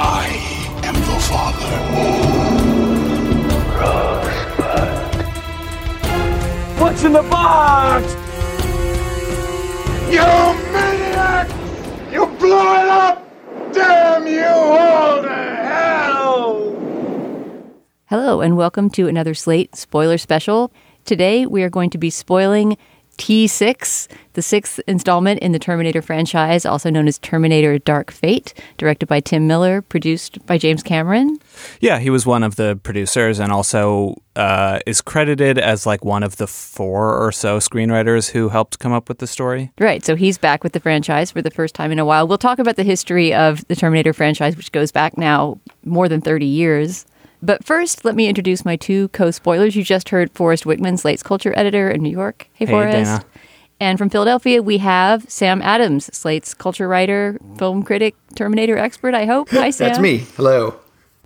I am the father. What's in the box? You maniac! You blew it up! Damn you all to hell! Hello, and welcome to another Slate spoiler special. Today, we are going to be spoiling T6, the sixth installment in the Terminator franchise, also known as Terminator Dark Fate, directed by Tim Miller, produced by James Cameron. Yeah, he was one of the producers and also uh, is credited as like one of the four or so screenwriters who helped come up with the story. Right, so he's back with the franchise for the first time in a while. We'll talk about the history of the Terminator franchise, which goes back now more than 30 years. But first, let me introduce my two co-spoilers. You just heard Forrest Wickman, Slate's culture editor in New York. Hey, Hey, Forrest. Dana. And from Philadelphia, we have Sam Adams, Slate's culture writer, film critic, Terminator expert, I hope. Hi, Sam. That's me. Hello.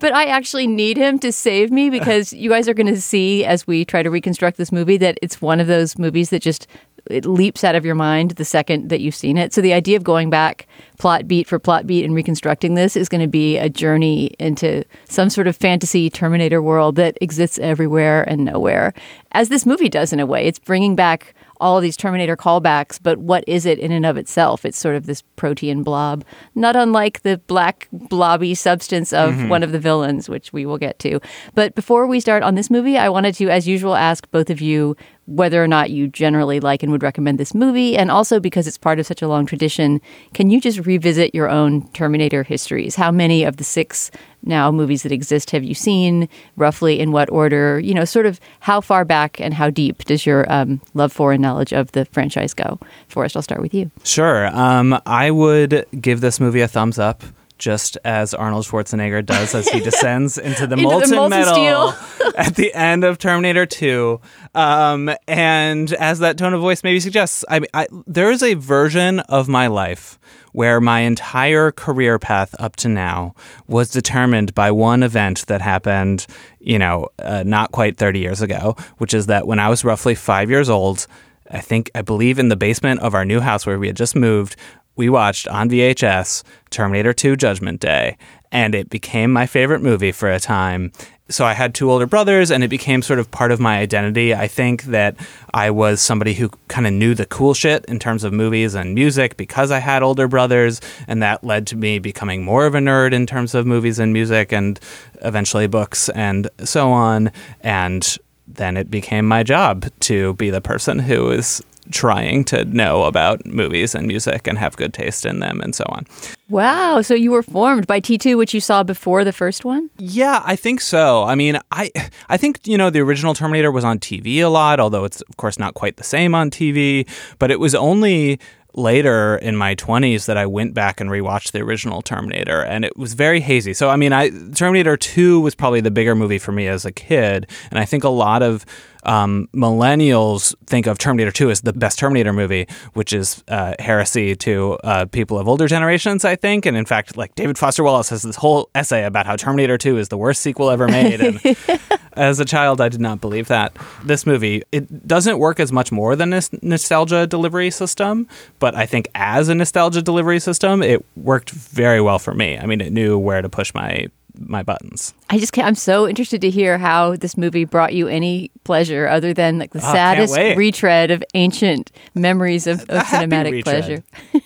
But I actually need him to save me because you guys are going to see as we try to reconstruct this movie that it's one of those movies that just it leaps out of your mind the second that you've seen it. So the idea of going back plot beat for plot beat and reconstructing this is going to be a journey into some sort of fantasy Terminator world that exists everywhere and nowhere. As this movie does in a way, it's bringing back all these Terminator callbacks, but what is it in and of itself? It's sort of this protein blob, not unlike the black blobby substance of mm-hmm. one of the villains, which we will get to. But before we start on this movie, I wanted to, as usual, ask both of you whether or not you generally like and would recommend this movie, and also because it's part of such a long tradition, can you just revisit your own Terminator histories? How many of the six now movies that exist have you seen? Roughly in what order? You know, sort of how far back and how deep does your um, love for and knowledge of the franchise go? Forrest, I'll start with you. Sure. Um, I would give this movie a thumbs up. Just as Arnold Schwarzenegger does as he descends into the Into the molten, molten metal steel. at the end of Terminator 2. Um, and as that tone of voice maybe suggests, I, I, there is a version of my life where my entire career path up to now was determined by one event that happened, you know, uh, not quite 30 years ago, which is that when I was roughly five years old, I think, I believe in the basement of our new house where we had just moved, we watched on VHS Terminator 2 Judgment Day, and it became my favorite movie for a time. So I had two older brothers, and it became sort of part of my identity. I think that I was somebody who kind of knew the cool shit in terms of movies and music because I had older brothers, and that led to me becoming more of a nerd in terms of movies and music, and eventually books and so on. And then it became my job to be the person who is trying to know about movies and music and have good taste in them and so on. Wow. So you were formed by T2, which you saw before the first one? Yeah, I think so. I mean, I I think you know the original Terminator was on TV a lot, although it's of course not quite the same on TV. But it was only later in my 20s that I went back and rewatched the original Terminator and it was very hazy. So I mean, I Terminator 2 was probably the bigger movie for me as a kid and I think a lot of um, millennials think of Terminator 2 as the best Terminator movie, which is uh, heresy to uh, people of older generations, I think. And in fact, like David Foster Wallace has this whole essay about how Terminator 2 is the worst sequel ever made. And as a child, I did not believe that. This movie, it doesn't work as much more than a nostalgia delivery system, but I think as a nostalgia delivery system, it worked very well for me. I mean, it knew where to push my my buttons. I just can't, I'm so interested to hear how this movie brought you any pleasure other than like the Oh, saddest retread of ancient memories of, of cinematic pleasure.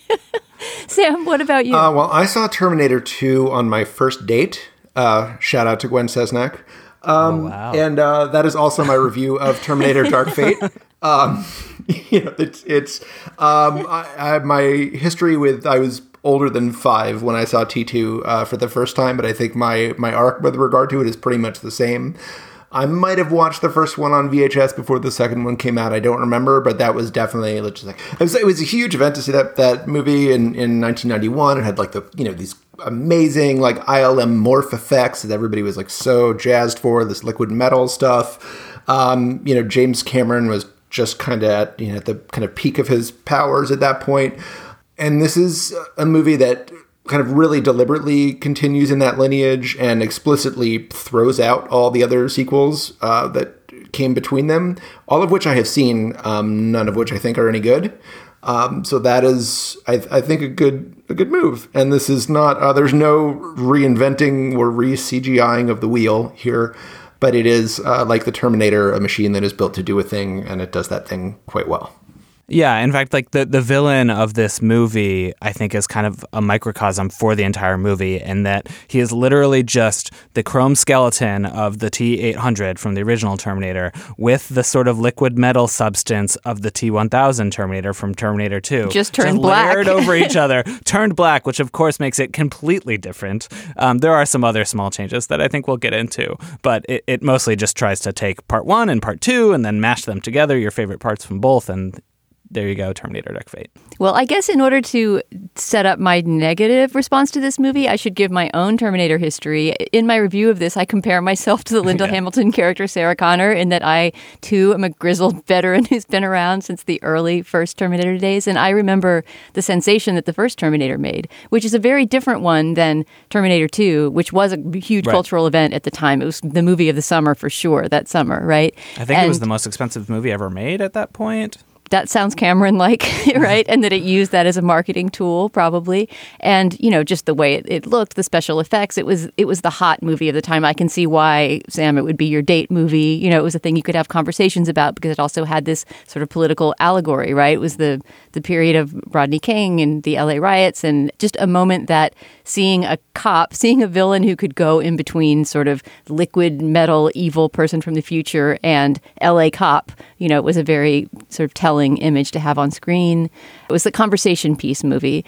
Sam, what about you? Uh, well, I saw Terminator 2 on my first date. Uh, shout out to Gwen Cessnack. Um, wow. And uh, that is also my review of Terminator Dark Fate. Um, you know, it's, it's um, I, I, my history with, I was older than five when I saw T2 uh, for the first time, but I think my, my arc with regard to it is pretty much the same. I might have watched the first one on VHS before the second one came out. I don't remember, but that was definitely like it was, it was a huge event to see that that movie in, in 1991. It had like the you know these amazing like ILM morph effects that everybody was like so jazzed for this liquid metal stuff. Um, you know, James Cameron was just kind of at you know at the kind of peak of his powers at that point. And this is a movie that kind of really deliberately continues in that lineage and explicitly throws out all the other sequels uh, that came between them, all of which I have seen, um, none of which I think are any good. Um, so that is, I, I, think, a good a good move. And this is not. Uh, there's no reinventing or re CGIing of the wheel here, but it is uh, like the Terminator, a machine that is built to do a thing, and it does that thing quite well. Yeah, in fact, like the, the villain of this movie, I think, is kind of a microcosm for the entire movie, in that he is literally just the chrome skeleton of the T 800 from the original Terminator with the sort of liquid metal substance of the T 1000 Terminator from Terminator 2. Just turned black. Layered over each other, turned black, which of course makes it completely different. Um, there are some other small changes that I think we'll get into, but it, it mostly just tries to take part one and part two and then mash them together, your favorite parts from both, and there you go, Terminator Dark Fate. Well, I guess in order to set up my negative response to this movie, I should give my own Terminator history. In my review of this, I compare myself to the Linda yeah. Hamilton character Sarah Connor in that I too am a grizzled veteran who's been around since the early first Terminator days. And I remember the sensation that the first Terminator made, which is a very different one than Terminator 2, which was a huge right. cultural event at the time. It was the movie of the summer for sure, that summer, right? I think and it was the most expensive movie ever made at that point that sounds Cameron like, right? and that it used that as a marketing tool, probably. And you know, just the way it, it, looked, the special effects. It was it was the hot movie of the time. I can see why Sam, it would be your date movie. You know, it was a thing you could have conversations about because it also had this sort of political allegory, right? It was the the period of Rodney King and the L.A. riots, and just a moment that seeing a cop, seeing a villain who could go in between sort of liquid metal evil person from the future and L.A. cop. You know, it was a very sort of telling image to have on screen. It was the conversation piece movie.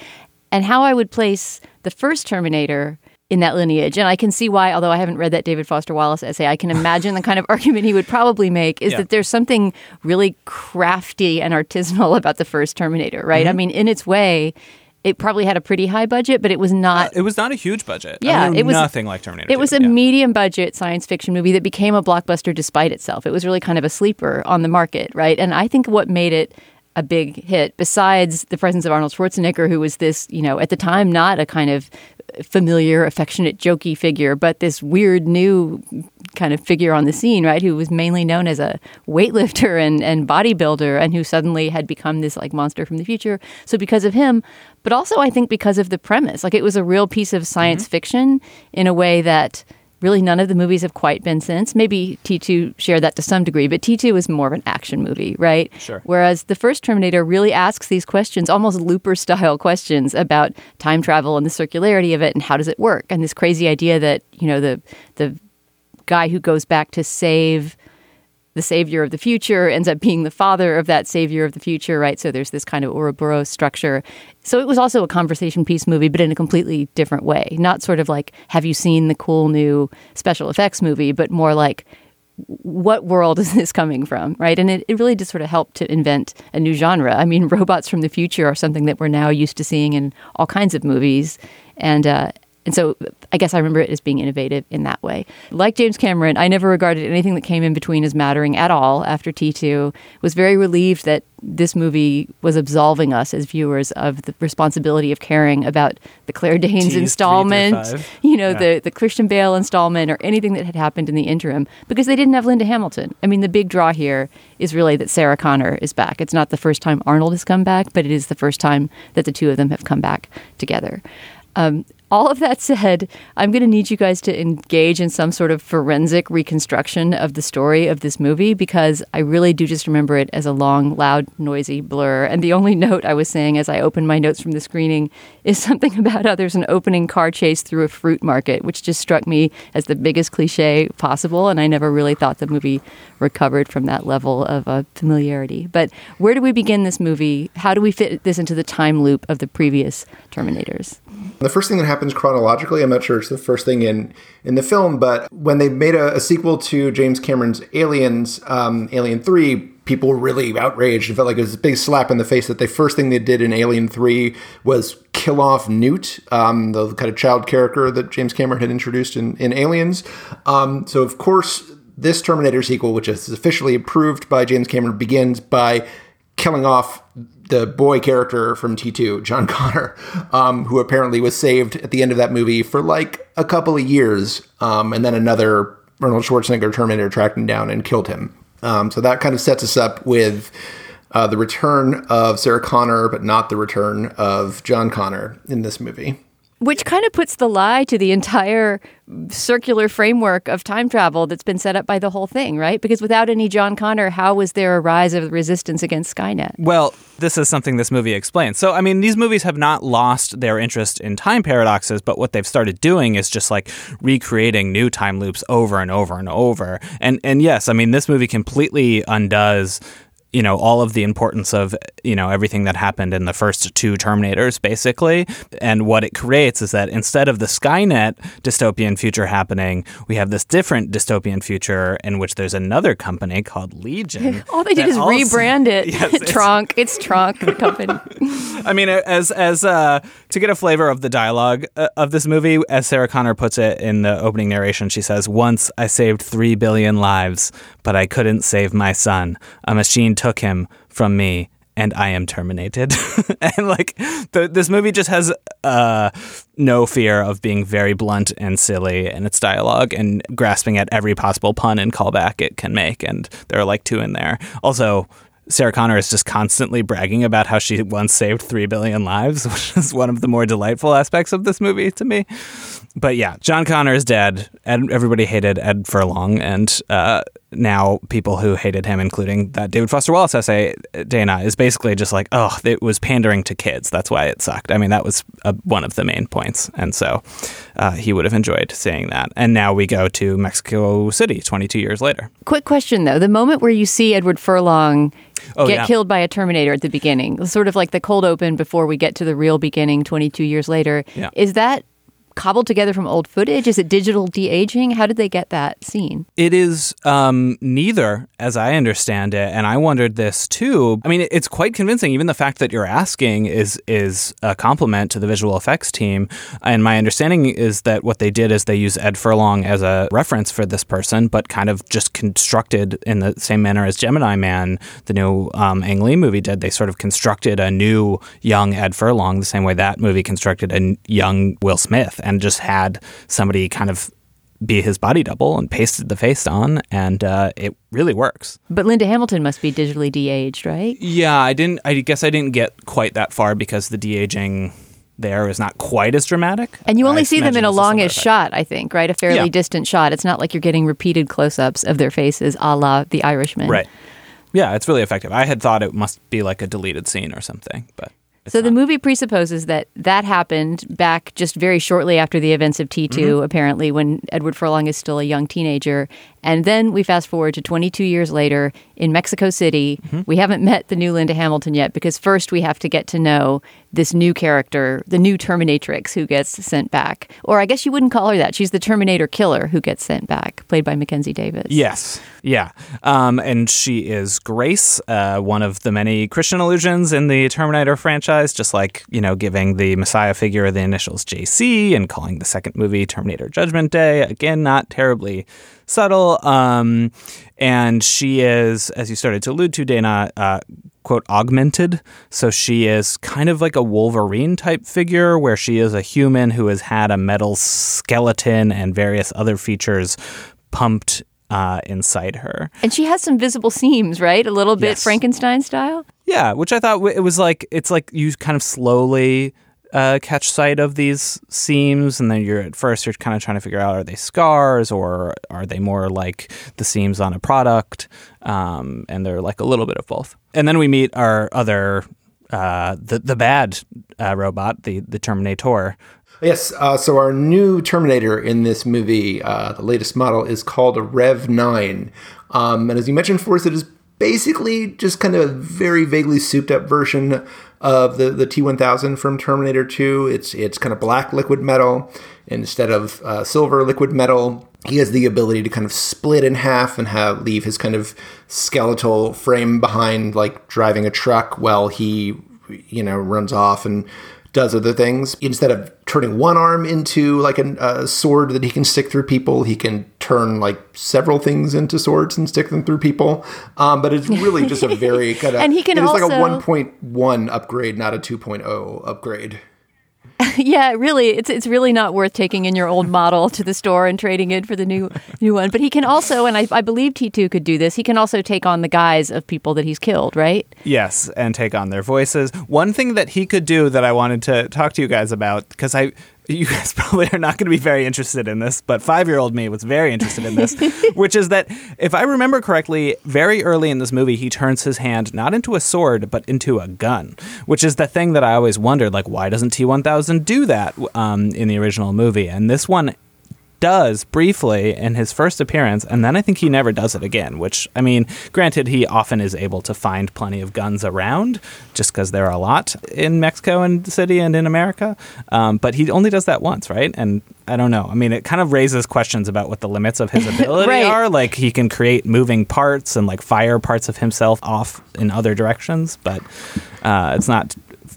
And how I would place the first Terminator in that lineage. And I can see why, although I haven't read that David Foster Wallace essay, I can imagine the kind of argument he would probably make is yeah. that there's something really crafty and artisanal about the first Terminator, right? Mm-hmm. I mean, in its way, it probably had a pretty high budget, but it was not. Uh, it was not a huge budget. Yeah, I mean, it was nothing like Terminator. It 2, was a yeah. medium budget science fiction movie that became a blockbuster despite itself. It was really kind of a sleeper on the market, right? And I think what made it a big hit, besides the presence of Arnold Schwarzenegger, who was this, you know, at the time not a kind of familiar, affectionate, jokey figure, but this weird new kind of figure on the scene, right? Who was mainly known as a weightlifter and, and bodybuilder and who suddenly had become this like monster from the future. So because of him, but also I think because of the premise, like it was a real piece of science mm-hmm. fiction in a way that really none of the movies have quite been since. Maybe T2 shared that to some degree, but T2 is more of an action movie, right? Sure. Whereas the first Terminator really asks these questions, almost looper style questions about time travel and the circularity of it and how does it work? And this crazy idea that, you know, the the guy who goes back to save the savior of the future ends up being the father of that savior of the future, right? So there's this kind of Ouroboros structure. So it was also a conversation piece movie, but in a completely different way. Not sort of like, have you seen the cool new special effects movie, but more like, what world is this coming from, right? And it, it really just sort of helped to invent a new genre. I mean, robots from the future are something that we're now used to seeing in all kinds of movies. And, uh, and so I guess I remember it as being innovative in that way. Like James Cameron, I never regarded anything that came in between as mattering at all after T2. Was very relieved that this movie was absolving us as viewers of the responsibility of caring about the Claire Danes installment, you know, yeah. the, the Christian Bale installment or anything that had happened in the interim because they didn't have Linda Hamilton. I mean, the big draw here is really that Sarah Connor is back. It's not the first time Arnold has come back, but it is the first time that the two of them have come back together. Um, All of that said, I'm going to need you guys to engage in some sort of forensic reconstruction of the story of this movie because I really do just remember it as a long, loud, noisy blur. And the only note I was saying as I opened my notes from the screening is something about how there's an opening car chase through a fruit market, which just struck me as the biggest cliche possible. And I never really thought the movie recovered from that level of uh, familiarity. But where do we begin this movie? How do we fit this into the time loop of the previous Terminators? The first thing that happens chronologically, I'm not sure it's the first thing in in the film, but when they made a, a sequel to James Cameron's Aliens, um, Alien Three, people were really outraged. It felt like it was a big slap in the face that the first thing they did in Alien Three was kill off Newt, um, the kind of child character that James Cameron had introduced in, in Aliens. Um, so of course, this Terminator sequel, which is officially approved by James Cameron, begins by killing off the boy character from T2, John Connor, um, who apparently was saved at the end of that movie for like a couple of years. Um, and then another Arnold Schwarzenegger Terminator tracked him down and killed him. Um, so that kind of sets us up with uh, the return of Sarah Connor, but not the return of John Connor in this movie. Which kind of puts the lie to the entire circular framework of time travel that's been set up by the whole thing, right? Because without any John Connor, how was there a rise of resistance against Skynet? Well, this is something this movie explains. So, I mean, these movies have not lost their interest in time paradoxes, but what they've started doing is just like recreating new time loops over and over and over. And and yes, I mean, this movie completely undoes you know all of the importance of you know everything that happened in the first two terminators basically and what it creates is that instead of the skynet dystopian future happening we have this different dystopian future in which there's another company called legion All they did is also- rebrand it. Yes, it's- Trunk. It's Trunk, the company. I mean, as as uh, to get a flavor of the dialogue uh, of this movie, as Sarah Connor puts it in the opening narration, she says, "Once I saved three billion lives, but I couldn't save my son. A machine took him from me." And I am terminated, and like the, this movie just has uh, no fear of being very blunt and silly in its dialogue, and grasping at every possible pun and callback it can make. And there are like two in there. Also, Sarah Connor is just constantly bragging about how she once saved 3 billion lives, which is one of the more delightful aspects of this movie to me. But yeah, John Connor is dead. Ed, everybody hated Ed Furlong, and uh, now people who hated him, including that David Foster Wallace essay, Dana, is basically just like, oh, it was pandering to kids. That's why it sucked. I mean, that was uh, one of the main points. And so uh, he would have enjoyed seeing that. And now we go to Mexico City 22 years later. Quick question though: the moment where you see Edward Furlong Oh, get yeah. killed by a Terminator at the beginning, sort of like the cold open before we get to the real beginning, 22 years later, Yeah. is that cobbled together from old footage? Is it digital de aging? How did they get that scene? It is um, neither, as I understand it, and I wondered this too. I mean, it's quite convincing. Even the fact that you're asking is is a compliment to the visual effects team. And my understanding is that what they did is they used Ed Furlong as a reference for this person, but kind of just constructed in the same manner as Gemini Man, the new um, Ang Lee movie did. They sort of constructed a new young Ed Furlong the same way that movie constructed a young Will Smith, and just had somebody kind of be his body double and pasted the face on, and uh, it really works. But Linda Hamilton must be digitally de aged, right? Yeah, I didn't. I guess I didn't get quite that far because the de aging there is not quite as dramatic. And you only I see them in a longish shot, I think, right? A fairly Yeah. distant shot. It's not like you're getting repeated close ups of their faces a la The Irishman. Right. Yeah, it's really effective. I had thought it must be like a deleted scene or something, but So the movie presupposes that that happened back just very shortly after the events of T2, Mm-hmm. apparently, when Edward Furlong is still a young teenager. And then we fast forward to 22 years later in Mexico City. Mm-hmm. We haven't met the new Linda Hamilton yet because first we have to get to know this new character, the new Terminatrix who gets sent back. Or I guess you wouldn't call her that. She's the Terminator killer who gets sent back, played by Mackenzie Davis. Yes. Yeah. Um, and she is Grace, uh, one of the many Christian illusions in the Terminator franchise, just like, you know, giving the Messiah figure the initials JC and calling the second movie Terminator Judgment Day. Again, not terribly subtle. Um, and she is, as you started to allude to, Dana, uh, quote, augmented. So she is kind of like a Wolverine type figure where she is a human who has had a metal skeleton and various other features pumped uh, inside her. And she has some visible seams, right? A little bit Yes. Frankenstein style. Yeah, which I thought it was like it's like you kind of slowly uh, catch sight of these seams, and then you're at first you're kind of trying to figure out are they scars or are they more like the seams on a product, um, and they're like a little bit of both. And then we meet our other uh, the the bad uh, robot, the the Terminator. Yes, uh, so our new Terminator in this movie, uh, the latest model, is called a Rev 9. Um, and as you mentioned, Forrest, it is basically just kind of a very vaguely souped up version of the, the T1000 from Terminator 2. It's, it's kind of black liquid metal instead of uh, silver liquid metal. He has the ability to kind of split in half and have leave his kind of skeletal frame behind, like driving a truck while he, you know, runs off and does other things. Instead of turning one arm into like a, a, sword that he can stick through people, he can turn like several things into swords and stick them through people. Um, but it's really just a very kind of and he can it's also, like a 1.1 upgrade, not a 2.0 upgrade. yeah, really, it's it's really not worth taking in your old model to the store and trading it for the new new one. But he can also, and I, I believe T two could do this. He can also take on the guise of people that he's killed, right? Yes, and take on their voices. One thing that he could do that I wanted to talk to you guys about because I you guys probably are not going to be very interested in this, but five year old me was very interested in this, which is that if I remember correctly, very early in this movie, he turns his hand not into a sword, but into a gun, which is the thing that I always wondered like, why doesn't T 1000 do that um, in the original movie? And this one does briefly in his first appearance, and then I think he never does it again. Which, I mean, granted, he often is able to find plenty of guns around just because there are a lot in Mexico and the city and in America. Um, but he only does that once, right? And I don't know. I mean, it kind of raises questions about what the limits of his ability Right. are. Like, he can create moving parts and like fire parts of himself off in other directions, but uh, it's not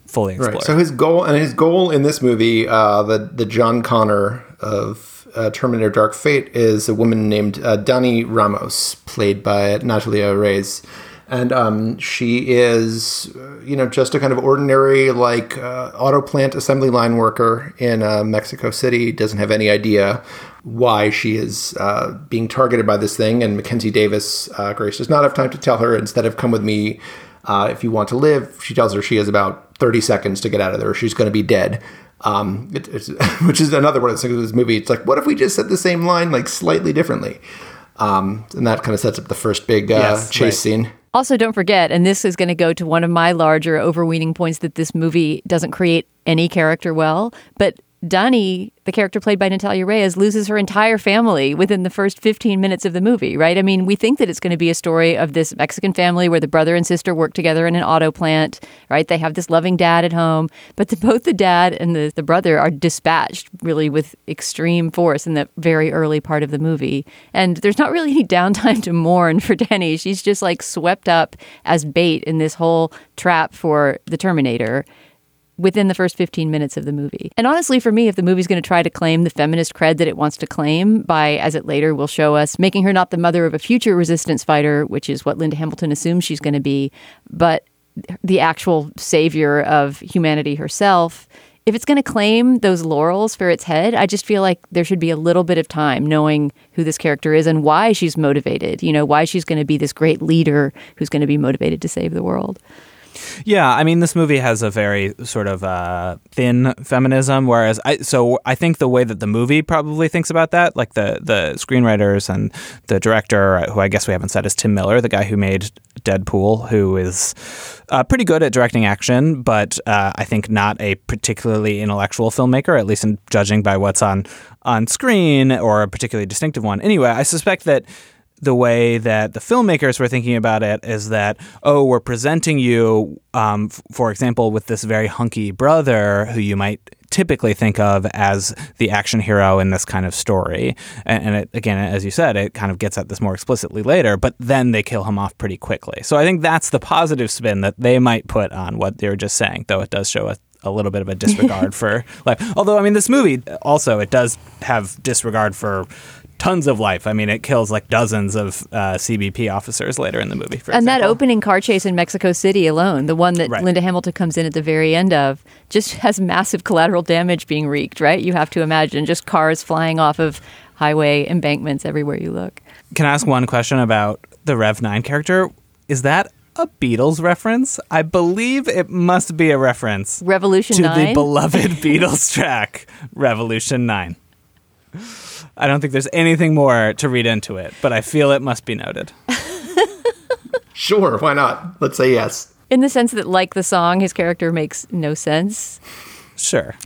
fully explored. Right. So his goal and his goal in this movie, uh, the the John Connor of uh, Terminator: Dark Fate, is a woman named uh, Dani Ramos, played by Natalia Reyes, and um, she is, uh, you know, just a kind of ordinary like uh, auto plant assembly line worker in uh, Mexico City. Doesn't have any idea why she is uh, being targeted by this thing, and Mackenzie Davis, uh, Grace does not have time to tell her. Instead of come with me uh, if you want to live, she tells her she has about 30 seconds to get out of there. She's going to be dead. Um, it, it's, which is another one of the things of this movie. It's like, what if we just said the same line like slightly differently? Um, and that kind of sets up the first big uh, Yes, chase right. scene. Also, don't forget, and this is going to go to one of my larger overweening points that this movie doesn't create any character well, but Donnie, the character played by Natalia Reyes, loses her entire family within the first 15 minutes of the movie, right? I mean, we think that it's going to be a story of this Mexican family where the brother and sister work together in an auto plant, right? They have this loving dad at home, but the, both the dad and the, the brother are dispatched really with extreme force in the very early part of the movie. And there's not really any downtime to mourn for Denny. She's just like swept up as bait in this whole trap for the Terminator within the first 15 minutes of the movie. And honestly, for me, if the movie's going to try to claim the feminist cred that it wants to claim by, as it later will show us, making her not the mother of a future resistance fighter, which is what Linda Hamilton assumes she's going to be, but the actual savior of humanity herself. If it's going to claim those laurels for its head, I just feel like there should be a little bit of time knowing who this character is and why she's motivated, you know, why she's going to be this great leader who's going to be motivated to save the world. Yeah, I mean, this movie has a very sort of uh, thin feminism, whereas I so I think the way that the movie probably thinks about that, like the the screenwriters and the director, who I guess we haven't said is Tim Miller, the guy who made Deadpool, who is uh, pretty good at directing action, but uh, I think not a particularly intellectual filmmaker, at least in judging by what's on on screen or a particularly distinctive one. Anyway, I suspect that the way that the filmmakers were thinking about it is that oh we're presenting you um, f- for example with this very hunky brother who you might typically think of as the action hero in this kind of story and, and it, again as you said it kind of gets at this more explicitly later but then they kill him off pretty quickly so i think that's the positive spin that they might put on what they were just saying though it does show a a little bit of a disregard for life. Although, I mean, this movie also it does have disregard for tons of life. I mean, it kills like dozens of uh, CBP officers later in the movie. For and that opening car chase in Mexico City alone, the one that Right. Linda Hamilton comes in at the very end of, just has massive collateral damage being wreaked, right? You have to imagine just cars flying off of highway embankments everywhere you look. Can I ask one question about the Rev Nine character? Is that a Beatles reference. I believe it must be a reference Revolution to 9. the beloved Beatles track, Revolution 9. I don't think there's anything more to read into it, but I feel it must be noted. Sure, why not? Let's say yes. in the sense that, like the song, his character makes no sense. Sure.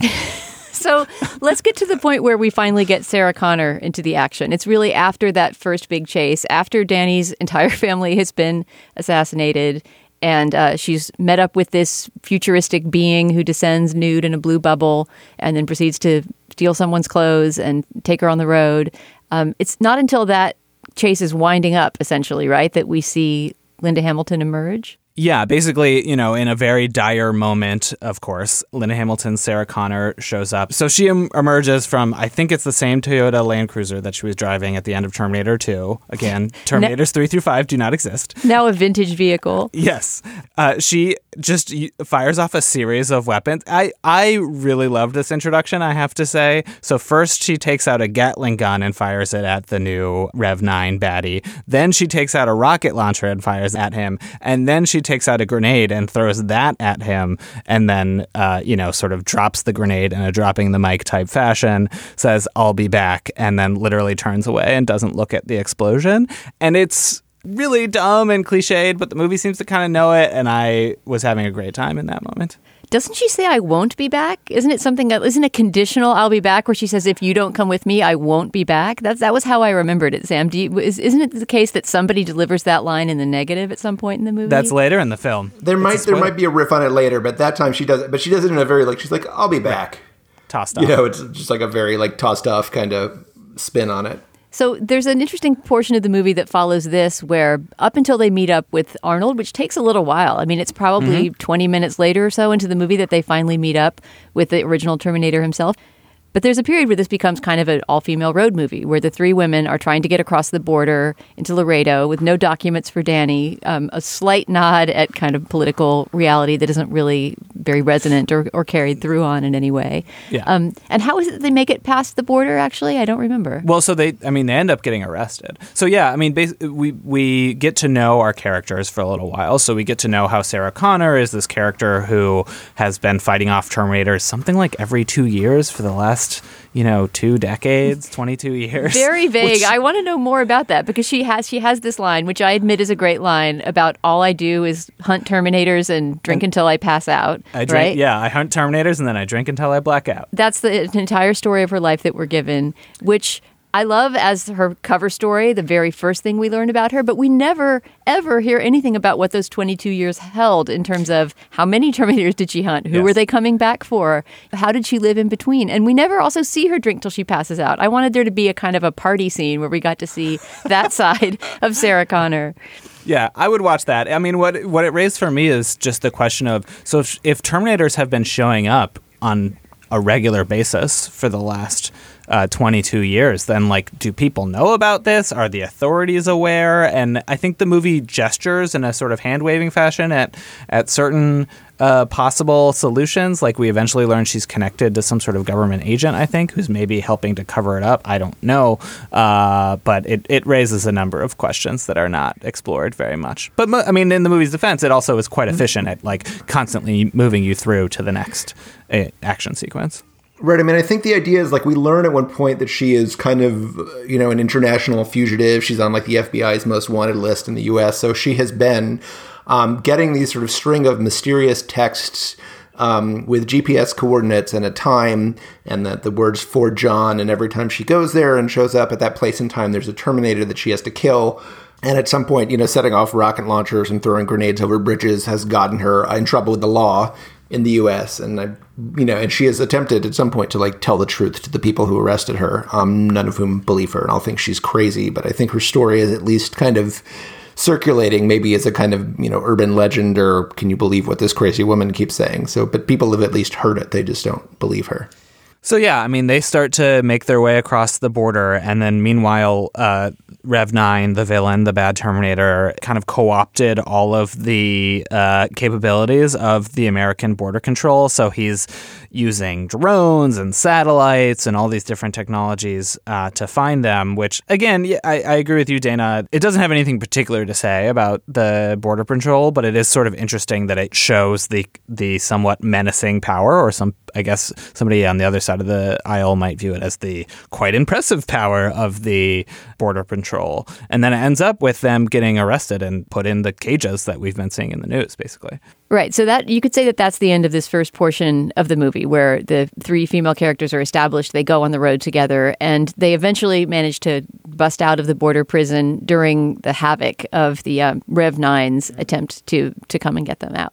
So let's get to the point where we finally get Sarah Connor into the action. It's really after that first big chase, after Dani's entire family has been assassinated, and uh, she's met up with this futuristic being who descends nude in a blue bubble and then proceeds to steal someone's clothes and take her on the road. Um, it's not until that chase is winding up, essentially, right, that we see Linda Hamilton emerge. Yeah, basically, you know, in a very dire moment, of course, Linda Hamilton, Sarah Connor shows up. So she em- emerges from, I think it's the same Toyota Land Cruiser that she was driving at the end of Terminator 2. Again, Terminators 3 through 5 do not exist. Now a vintage vehicle. Yes. Uh, she just y- fires off a series of weapons. I, I really loved this introduction, I have to say. So, first, she takes out a Gatling gun and fires it at the new Rev 9 baddie. Then, she takes out a rocket launcher and fires at him. And then, she takes out a grenade and throws that at him. And then, uh, you know, sort of drops the grenade in a dropping the mic type fashion, says, I'll be back, and then literally turns away and doesn't look at the explosion. And it's really dumb and cliched, but the movie seems to kind of know it, and I was having a great time in that moment. Doesn't she say I won't be back? Isn't it something that isn't it conditional I'll be back where she says if you don't come with me I won't be back? That's that was how I remembered it, Sam. Do you, is, isn't it the case that somebody delivers that line in the negative at some point in the movie? That's later in the film. There It's might there might be a riff on it later, but that time she does it. But she does it in a very like she's like, "I'll be back." tossed off. You know, it's just like a very like tossed off kind of spin on it. So there's an interesting portion of the movie that follows this where up until they meet up with Arnold, which takes a little while. I mean, it's probably mm-hmm. 20 minutes later or so into the movie that they finally meet up with the original Terminator himself. But there's a period where this becomes kind of an all female road movie where the three women are trying to get across the border into Laredo with no documents for Dani, um, a slight nod at kind of political reality that isn't really very resonant or, or carried through on in any way. Yeah. Um, and how is it that they make it past the border, actually? I don't remember. Well, so they, I mean, they end up getting arrested. So yeah, I mean, bas- we we get to know our characters for a little while. So we get to know how Sarah Connor is this character who has been fighting off Terminators something like every two years for the last, you know, two decades, twenty two years. Very vague. Which- I want to know more about that because she has she has this line, which I admit is a great line about all I do is hunt Terminators and drink until I pass out. I drink, right? yeah, I hunt Terminators and then I drink until I black out. That's the entire story of her life that we're given, which I love as her cover story, the very first thing we learn about her, but we never, ever hear anything about what those 22 years held in terms of how many Terminators did she hunt? Who Yes. were they coming back for? How did she live in between? And we never also see her drink till she passes out. I wanted there to be a kind of a party scene where we got to see that side of Sarah Connor. Yeah, I would watch that. I mean, what what it raised for me is just the question of so if, if Terminators have been showing up on a regular basis for the last uh, 22 years, then like, do people know about this? Are the authorities aware? And I think the movie gestures in a sort of hand waving fashion at at certain uh, possible solutions. Like we eventually learn she's connected to some sort of government agent, I think, who's maybe helping to cover it up. I don't know, uh, but it, it raises a number of questions that are not explored very much. But mo- I mean, in the movie's defense, it also is quite efficient at like constantly moving you through to the next uh, action sequence. Right. I mean, I think the idea is like we learn at one point that she is kind of, you know, an international fugitive. She's on like the FBI's most wanted list in the U.S. So she has been um, getting these sort of string of mysterious texts um, with GPS coordinates and a time, and that the words for John. And every time she goes there and shows up at that place in time, there's a Terminator that she has to kill. And at some point, you know, setting off rocket launchers and throwing grenades over bridges has gotten her in trouble with the law in the U.S. And I, you know, and she has attempted at some point to like tell the truth to the people who arrested her. Um, none of whom believe her, and I'll think she's crazy. But I think her story is at least kind of circulating, maybe as a kind of you know urban legend, or can you believe what this crazy woman keeps saying? So, but people have at least heard it; they just don't believe her. So yeah, I mean, they start to make their way across the border, and then meanwhile, uh, Rev Nine, the villain, the bad Terminator, kind of co-opted all of the uh, capabilities of the American border control. So he's using drones and satellites and all these different technologies uh, to find them. Which, again, I, I agree with you, Dana. It doesn't have anything particular to say about the border control, but it is sort of interesting that it shows the the somewhat menacing power, or some, I guess, somebody on the other side of the aisle might view it as the quite impressive power of the border patrol. And then it ends up with them getting arrested and put in the cages that we've been seeing in the news, basically. Right. So that you could say that that's the end of this first portion of the movie where the three female characters are established, they go on the road together and they eventually manage to bust out of the border prison during the havoc of the um, Rev 9's attempt to to come and get them out.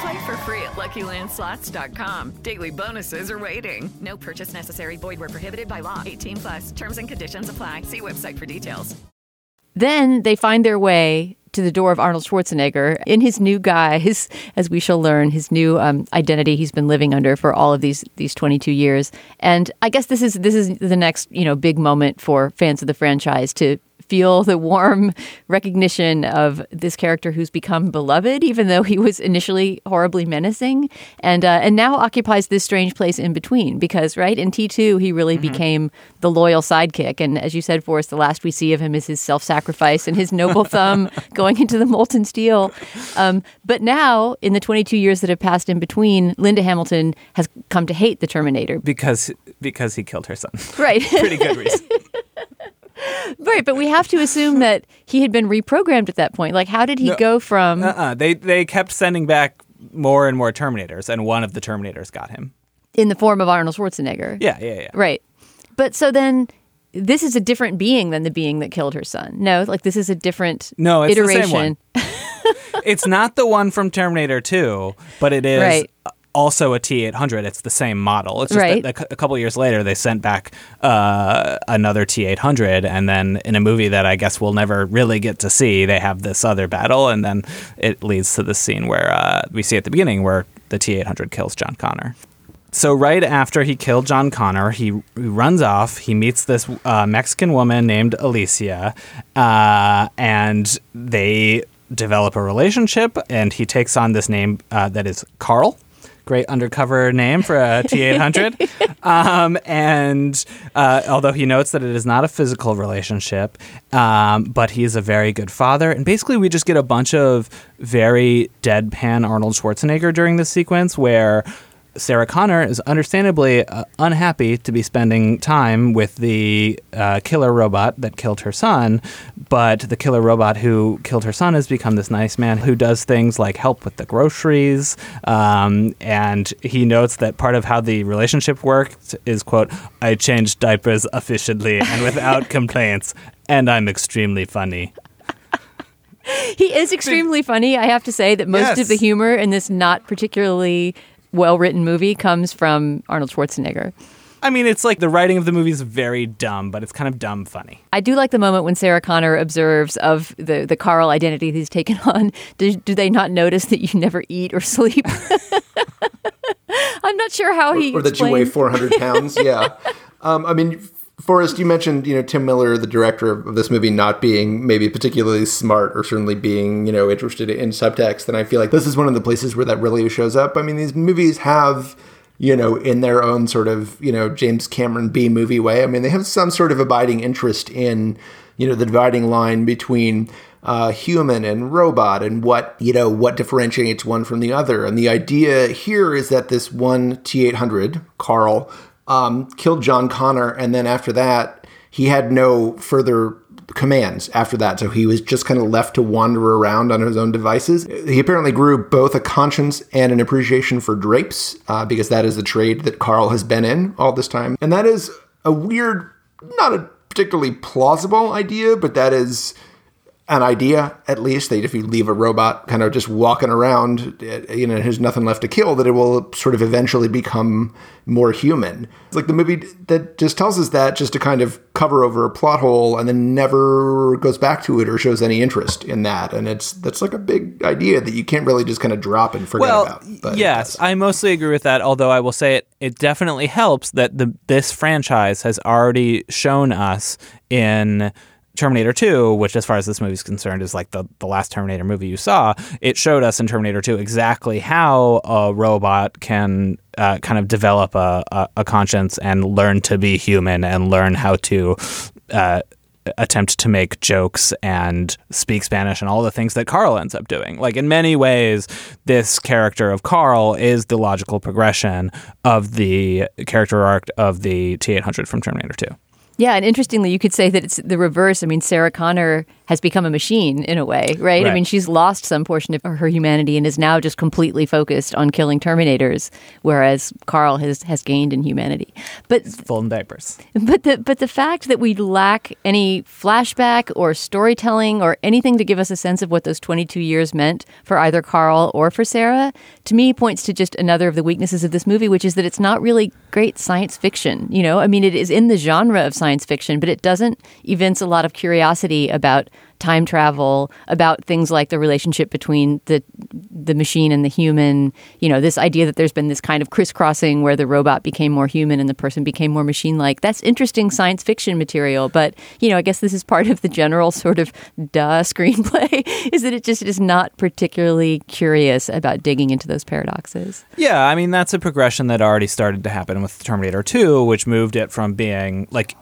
Play for free at LuckyLandSlots.com. Daily bonuses are waiting. No purchase necessary. Void where prohibited by law. 18 plus. Terms and conditions apply. See website for details. Then they find their way to the door of Arnold Schwarzenegger in his new guise, as we shall learn, his new um, identity he's been living under for all of these these 22 years. And I guess this is this is the next you know big moment for fans of the franchise to feel the warm recognition of this character who's become beloved, even though he was initially horribly menacing, and uh, and now occupies this strange place in between. Because right in T two, he really became the loyal sidekick, and as you said, Forrest, the last we see of him is his self sacrifice and his noble thumb going into the molten steel. Um, but now, in the twenty two years that have passed in between, Linda Hamilton has come to hate the Terminator. Because because he killed her son. Right. Pretty good reason. Right, but we have to assume that he had been reprogrammed at that point. Like, how did he go from? Uh-uh. They they kept sending back more and more Terminators, and one of the Terminators got him. in the form of Arnold Schwarzenegger. Yeah, yeah, yeah. Right. But so then this is a different being than the being that killed her son. No, like this is a different No, it's the iteration. same one. it's not the one from Terminator 2, but it is Right. Also a T800. It's the same model. It's just Right. that a cou- a couple years later they sent back uh, another T800, and then in a movie that I guess we'll never really get to see, they have this other battle, and then it leads to the scene where uh, we see at the beginning where the T800 kills John Connor. So right after he killed John Connor, he, he runs off. He meets this uh, Mexican woman named Alicia, uh, and they develop a relationship. And he takes on this name uh, that is Carl. Great undercover name for a T800. um, and uh, although he notes that it is not a physical relationship, um, but he is a very good father. And basically, we just get a bunch of very deadpan Arnold Schwarzenegger during this sequence where Sarah Connor is understandably uh, unhappy to be spending time with the uh, killer robot that killed her son, but the killer robot who killed her son has become this nice man who does things like help with the groceries. Um, and he notes that part of how the relationship worked is, quote, I change diapers efficiently and without complaints, and I'm extremely funny. He is extremely funny. I have to say that most Yes. of the humor in this not particularly well written movie comes from Arnold Schwarzenegger. I mean, it's like the writing of the movie is very dumb, but it's kind of dumb funny. I do like the moment when Sarah Connor observes of the, the Carl identity he's taken on. Do, do they not notice that you never eat or sleep? I'm not sure how he or that you weigh 400 pounds. yeah. Um, I mean, Forrest, you mentioned, you know, Tim Miller, the director of this movie, not being maybe particularly smart or certainly being, you know, interested in subtext. And I feel like this is one of the places where that really shows up. I mean, these movies have, you know, in their own sort of, you know, James Cameron B movie way, I mean, they have some sort of abiding interest in, you know, the dividing line between uh, human and robot and what you know what differentiates one from the other and the idea here is that this one t800 carl um, killed john connor and then after that he had no further commands after that. So he was just kind of left to wander around on his own devices. He apparently grew both a conscience and an appreciation for drapes uh, because that is the trade that carl has been in all this time. And that is a weird not a particularly plausible idea but that is an idea, at least, that if you leave a robot kind of just walking around, uh, you know, has nothing left to kill, that it will sort of eventually become more human. It's like the movie that just tells us that just to kind of cover over a plot hole and then never goes back to it or shows any interest in that. And it's that's like a big idea that you can't really just kind of drop and forget well, about. But yes, I mostly agree with that. Although I will say it, it definitely helps that the this franchise has already shown us in Terminator 2, which, as far as this movie is concerned, is like the, the last Terminator movie you saw, it showed us in Terminator 2 exactly how a robot can uh, kind of develop a, a, a, conscience and learn to be human and learn how to. Uh, attempt to make jokes and speak Spanish and all the things that Carl ends up doing. Like in many ways, this character of Carl is the logical progression of the character arc of the T eight hundred from Terminator Two. Yeah, and interestingly, you could say that it's the reverse. I mean, Sarah Connor has become a machine in a way, right? right? I mean, she's lost some portion of her humanity and is now just completely focused on killing Terminators, whereas Carl has has gained in humanity. But full in diapers. But the but the fact that we lack any flashback or storytelling or anything to give us a sense of what those 22 years meant for either Carl or for Sarah, to me points to just another of the weaknesses of this movie, which is that it's not really great science fiction. You know, I mean, it is in the genre of science fiction, but it doesn't evince a lot of curiosity about time travel, about things like the relationship between the the machine and the human. You know, this idea that there's been this kind of crisscrossing where the robot became more human and the person became more machine-like. That's interesting science fiction material, but you know, I guess this is part of the general sort of duh screenplay is that it just is not particularly curious about digging into those paradoxes. Yeah, I mean that's a progression that already started to happen with Terminator 2, which moved it from being like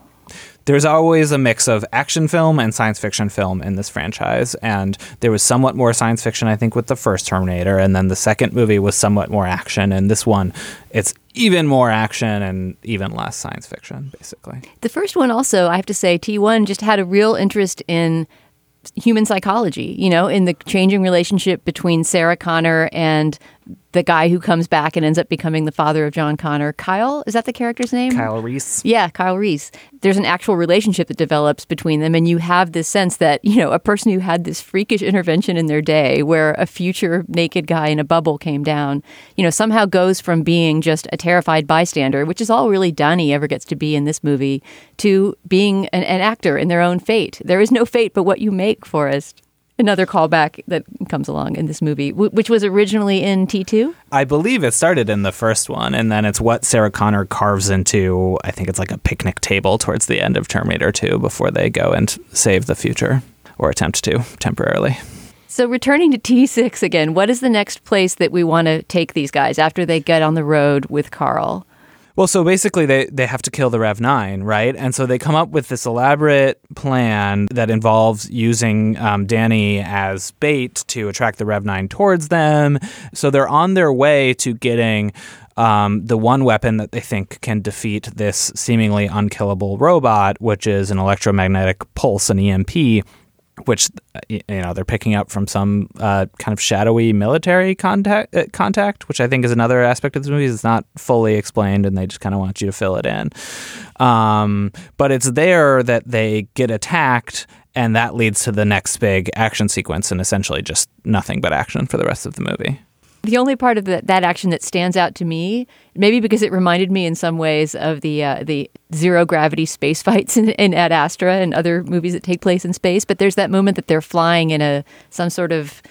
there's always a mix of action film and science fiction film in this franchise. And there was somewhat more science fiction, I think, with the first Terminator. And then the second movie was somewhat more action. And this one, it's even more action and even less science fiction, basically. The first one, also, I have to say, T1 just had a real interest in human psychology, you know, in the changing relationship between Sarah Connor and the guy who comes back and ends up becoming the father of John Connor. Kyle, is that the character's name? Kyle Reese. Yeah, Kyle Reese. There's an actual relationship that develops between them, and you have this sense that, you know, a person who had this freakish intervention in their day where a future naked guy in a bubble came down, you know, somehow goes from being just a terrified bystander, which is all really Dani ever gets to be in this movie, to being an, an actor in their own fate. There is no fate but what you make, Forrest another callback that comes along in this movie, which was originally in T2? I believe it started in the first one, and then it's what Sarah Connor carves into, I think it's like a picnic table towards the end of Terminator 2 before they go and save the future, or attempt to temporarily. So, returning to T6 again, what is the next place that we want to take these guys after they get on the road with Carl? Well, so basically, they, they have to kill the Rev 9, right? And so they come up with this elaborate plan that involves using um, Dani as bait to attract the Rev 9 towards them. So they're on their way to getting um, the one weapon that they think can defeat this seemingly unkillable robot, which is an electromagnetic pulse, an EMP which you know they're picking up from some uh, kind of shadowy military contact, uh, contact, which I think is another aspect of this movie. It's not fully explained, and they just kind of want you to fill it in. Um, but it's there that they get attacked, and that leads to the next big action sequence, and essentially just nothing but action for the rest of the movie. The only part of the, that action that stands out to me, maybe because it reminded me in some ways of the uh, the zero gravity space fights in, in Ad Astra and other movies that take place in space. But there's that moment that they're flying in a some sort of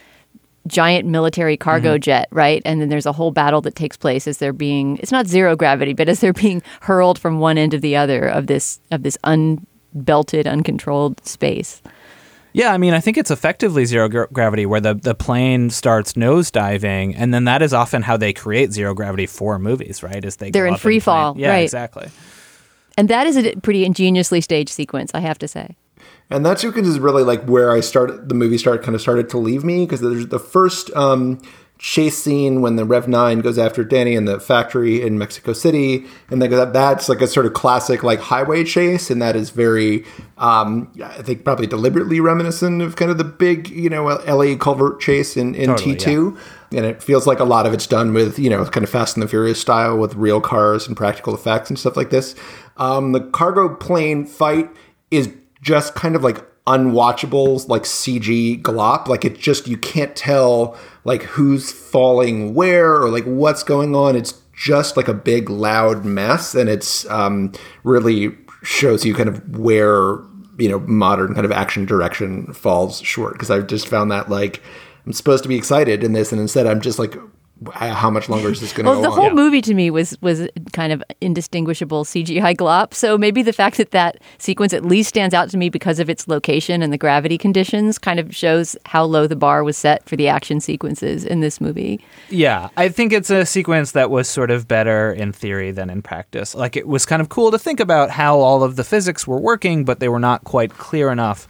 giant military cargo mm-hmm. jet, right? And then there's a whole battle that takes place as they're being it's not zero gravity, but as they're being hurled from one end to the other of this of this unbelted, uncontrolled space. Yeah, I mean, I think it's effectively zero gra- gravity where the, the plane starts nosediving, and then that is often how they create zero gravity for movies, right? Is they they're in free fall, yeah, right? Exactly. And that is a pretty ingeniously staged sequence, I have to say. And that sequence is really like where I started. The movie started kind of started to leave me because there's the first um, chase scene when the Rev 9 goes after Dani in the factory in Mexico City. And that, that's like a sort of classic like highway chase. And that is very, um, I think probably deliberately reminiscent of kind of the big, you know, LA culvert chase in, in totally, T2. Yeah. And it feels like a lot of it's done with, you know, kind of Fast and the Furious style with real cars and practical effects and stuff like this. Um, the cargo plane fight is just kind of like unwatchable like CG glop. Like it just you can't tell like who's falling where or like what's going on. It's just like a big loud mess, and it's um, really shows you kind of where you know modern kind of action direction falls short. Because I've just found that like I'm supposed to be excited in this, and instead I'm just like how much longer is this going to well, go the on? whole movie to me was was kind of indistinguishable CGI glop. So maybe the fact that that sequence at least stands out to me because of its location and the gravity conditions kind of shows how low the bar was set for the action sequences in this movie. Yeah, I think it's a sequence that was sort of better in theory than in practice. Like it was kind of cool to think about how all of the physics were working, but they were not quite clear enough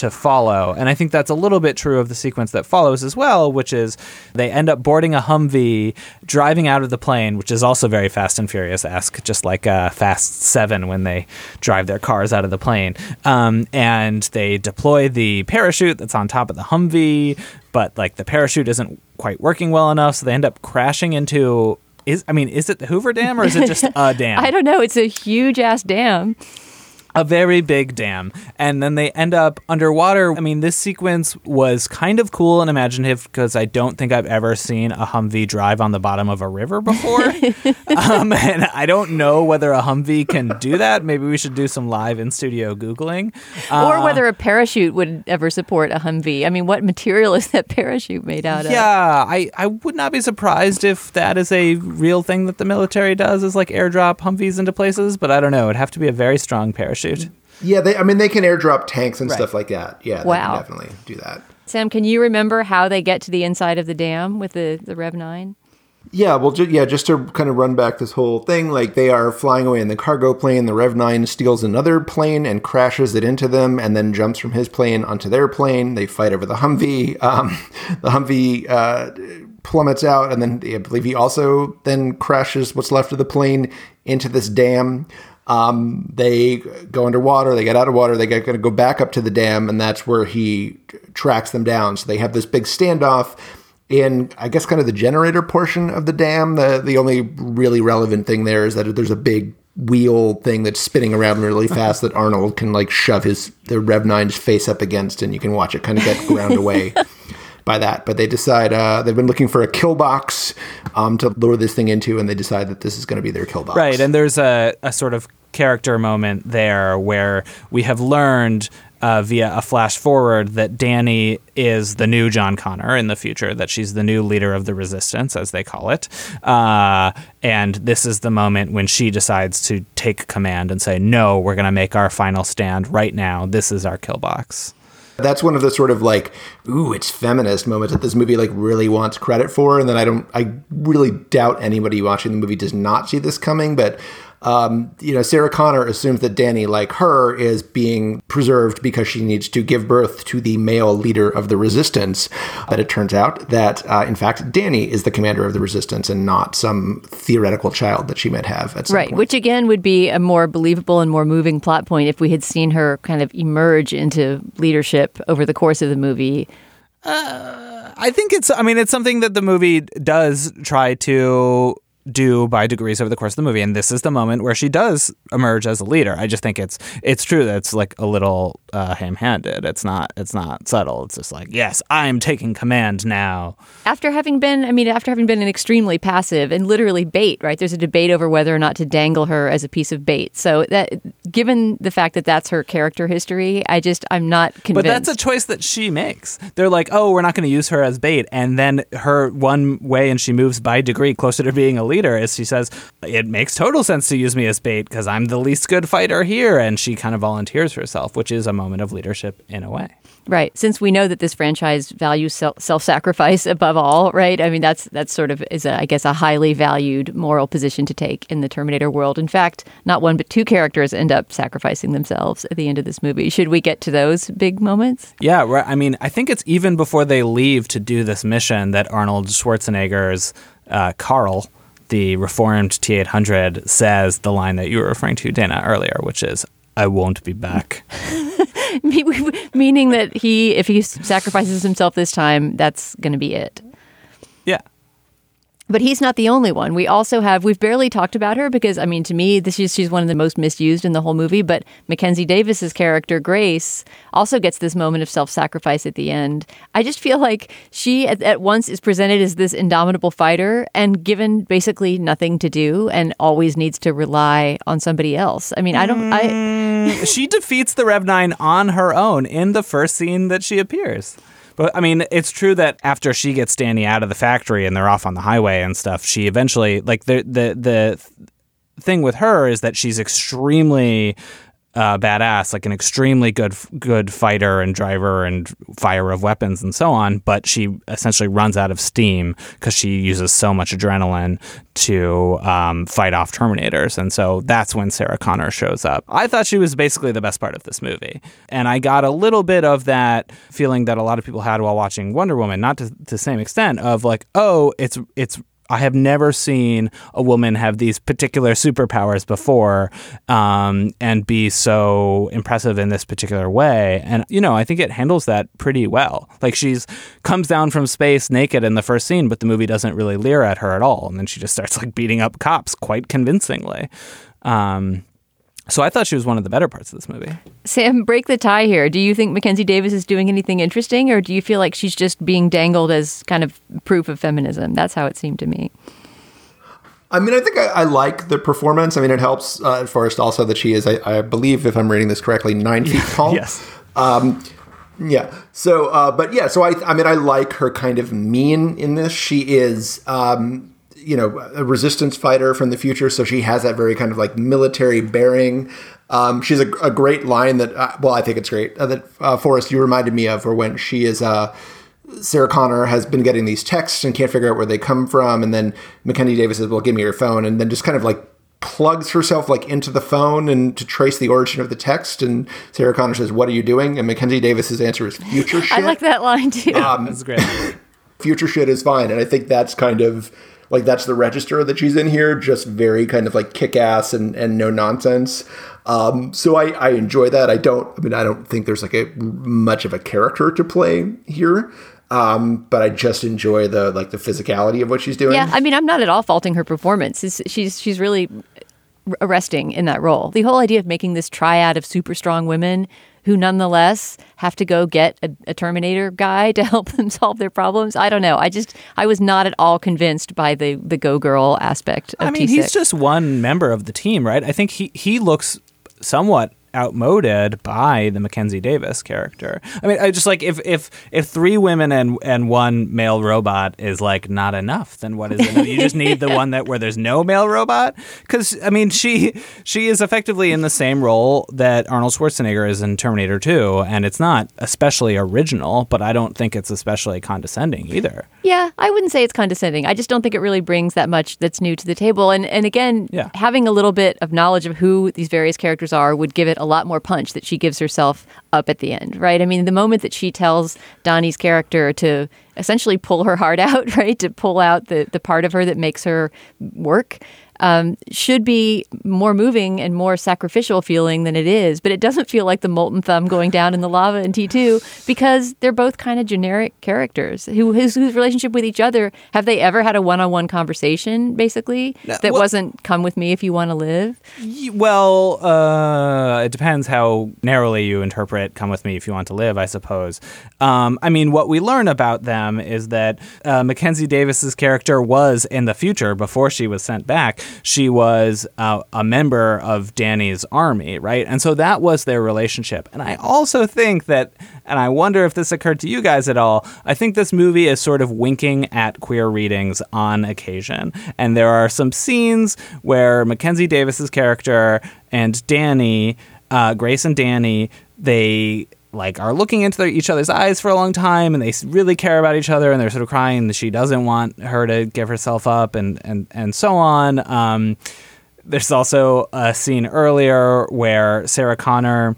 to follow. And I think that's a little bit true of the sequence that follows as well, which is they end up boarding a Humvee, driving out of the plane, which is also very Fast and Furious esque, just like uh, Fast 7 when they drive their cars out of the plane. Um, and they deploy the parachute that's on top of the Humvee, but like the parachute isn't quite working well enough, so they end up crashing into. Is I mean, is it the Hoover Dam or is it just a dam? I don't know. It's a huge ass dam. A very big dam and then they end up underwater i mean this sequence was kind of cool and imaginative because i don't think i've ever seen a humvee drive on the bottom of a river before um, and i don't know whether a humvee can do that maybe we should do some live in studio googling or Uh, whether a parachute would ever support a Humvee. I mean, what material is that parachute made out of? yeah, I, I would not be surprised if that is a real thing that the military does, is like airdrop Humvees into places. But I don't know. It'd have to be a very strong parachute. Yeah, they, I mean, they can airdrop tanks and Right. stuff like that. Yeah, Wow. they can definitely do that. Sam, can you remember how they get to the inside of the dam with the, the Rev 9? Yeah, well, ju- yeah, just to kind of run back this whole thing, like they are flying away in the cargo plane. The Rev 9 steals another plane and crashes it into them and then jumps from his plane onto their plane. They fight over the Humvee. Um, the Humvee uh, plummets out, and then I believe he also then crashes what's left of the plane into this dam. Um, they go underwater, they get out of water, they get going to go back up to the dam, and that's where he tracks them down. So they have this big standoff in I guess kind of the generator portion of the dam. The the only really relevant thing there is that there's a big wheel thing that's spinning around really fast that Arnold can like shove his the Rev 9's face up against and you can watch it kind of get ground away by that. But they decide uh, they've been looking for a kill box um, to lure this thing into and they decide that this is going to be their kill box. Right, and there's a, a sort of character moment there where we have learned uh, via a flash forward that Dani is the new John Connor in the future, that she's the new leader of the resistance, as they call it. Uh, and this is the moment when she decides to take command and say, No, we're going to make our final stand right now. This is our kill box. That's one of the sort of like, ooh, it's feminist moments that this movie like really wants credit for, and that I don't, I really doubt anybody watching the movie does not see this coming. But um, you know, Sarah Connor assumes that Dani, like her, is being preserved because she needs to give birth to the male leader of the resistance. But it turns out that, uh, in fact, Dani is the commander of the resistance and not some theoretical child that she might have at some point. Right, point. which again would be a more believable and more moving plot point if we had seen her kind of emerge into leadership over the course of the movie. I think it's. I mean, it's something that the movie does try to do by degrees over the course of the movie, and this is the moment where she does emerge as a leader. I just think it's it's true that it's like a little uh, ham-handed. It's not it's not subtle. It's just like yes, I'm taking command now. After having been, I mean, after having been an extremely passive and literally bait, right? There's a debate over whether or not to dangle her as a piece of bait. So that, given the fact that that's her character history, I just I'm not convinced. But that's a choice that she makes. They're like, oh, we're not going to use her as bait. And then her one way, and she moves by degree closer to being a leader, is she says, it makes total sense to use me as bait because I'm the least good fighter here. And she kind of volunteers herself, which is a moment of leadership in a way. Right. Since we know that this franchise values self sacrifice above all, right? I mean, that's that's sort of is a, I guess a highly valued moral position to take in the Terminator world. In fact, not one but two characters end up sacrificing themselves at the end of this movie. Should we get to those big moments? Yeah, right. I mean, I think it's even before they leave to do this mission that Arnold Schwarzenegger's uh, Carl, the reformed T 800, says the line that you were referring to, Dana, earlier, which is, I won't be back. Meaning that he, if he sacrifices himself this time, that's going to be it. Yeah. But he's not the only one. We also have we've barely talked about her because I mean to me this is she's one of the most misused in the whole movie, but Mackenzie Davis's character Grace also gets this moment of self-sacrifice at the end. I just feel like she at, at once is presented as this indomitable fighter and given basically nothing to do and always needs to rely on somebody else. I mean, I don't I Mm, she defeats the Rev 9 on her own in the first scene that she appears. But I mean, it's true that after she gets Dani out of the factory and they're off on the highway and stuff, she eventually like the the the thing with her is that she's extremely uh, badass, like an extremely good good fighter and driver and fire of weapons and so on. But she essentially runs out of steam because she uses so much adrenaline to um, fight off Terminators, and so that's when Sarah Connor shows up. I thought she was basically the best part of this movie, and I got a little bit of that feeling that a lot of people had while watching Wonder Woman, not to the same extent of like, oh, it's it's I have never seen a woman have these particular superpowers before um, and be so impressive in this particular way. And you know, I think it handles that pretty well. Like she's comes down from space naked in the first scene, but the movie doesn't really leer at her at all, and then she just starts like beating up cops quite convincingly. Um, so I thought she was one of the better parts of this movie. Sam, break the tie here. Do you think Mackenzie Davis is doing anything interesting, or do you feel like she's just being dangled as kind of proof of feminism? That's how it seemed to me. I mean, I think I, I like the performance. I mean, it helps uh, at first also that she is, I, I believe, if I'm reading this correctly, nine feet tall. yes. Um, yeah. So, uh, but yeah. So I, I mean, I like her kind of mean in this. She is, um, you know, a resistance fighter from the future, so she has that very kind of like military bearing. Um, she's a, a, great line that, uh, well, I think it's great uh, that uh, Forrest you reminded me of, or when she is. Uh, Sarah Connor has been getting these texts and can't figure out where they come from, and then Mackenzie Davis says, "Well, give me your phone," and then just kind of like plugs herself like into the phone and to trace the origin of the text. And Sarah Connor says, "What are you doing?" And Mackenzie Davis's answer is future shit. I like that line too. Um, That's great. future shit is fine, and I think that's kind of like that's the register that she's in here, just very kind of like kick ass and, and no nonsense. Um, so I, I enjoy that. I don't, I mean, I don't think there's like a much of a character to play here. Um, but I just enjoy the like the physicality of what she's doing. Yeah, I mean, I'm not at all faulting her performance. It's, she's she's really arresting in that role. The whole idea of making this triad of super strong women who nonetheless have to go get a, a, Terminator guy to help them solve their problems. I don't know. I just I was not at all convinced by the the go girl aspect. Of I mean, T6. he's just one member of the team, right? I think he he looks somewhat outmoded by the Mackenzie Davis character. I mean, I just like if if if three women and and one male robot is like not enough, then what is it? You just need the one that where there's no male robot because I mean she she is effectively in the same role that Arnold Schwarzenegger is in Terminator 2, and it's not especially original, but I don't think it's especially condescending either. Yeah, I wouldn't say it's condescending. I just don't think it really brings that much that's new to the table. And and again, yeah. having a little bit of knowledge of who these various characters are would give it a lot more punch that she gives herself up at the end, right? I mean, the moment that she tells Dani's character to essentially pull her heart out, right, to pull out the the part of her that makes her work. Um, should be more moving and more sacrificial feeling than it is, but it doesn't feel like the molten thumb going down in the lava in T2 because they're both kind of generic characters who whose, whose relationship with each other have they ever had a one-on-one conversation basically No, that well- wasn't come with me if you want to live. Y- Well, uh, it depends how narrowly you interpret "Come with me if you want to live." I suppose. Um, I mean, what we learn about them is that uh, Mackenzie Davis's character was in the future before she was sent back. She was uh, a member of Dani's army, right? And so that was their relationship. And I also think that, and I wonder if this occurred to you guys at all. I think this movie is sort of winking at queer readings on occasion, and there are some scenes where Mackenzie Davis's character and Dani, uh, Grace and Dani, they like are looking into their, each other's eyes for a long time and they really care about each other and they're sort of crying that she doesn't want her to give herself up and and and so on. Um, there's also a scene earlier where Sarah Connor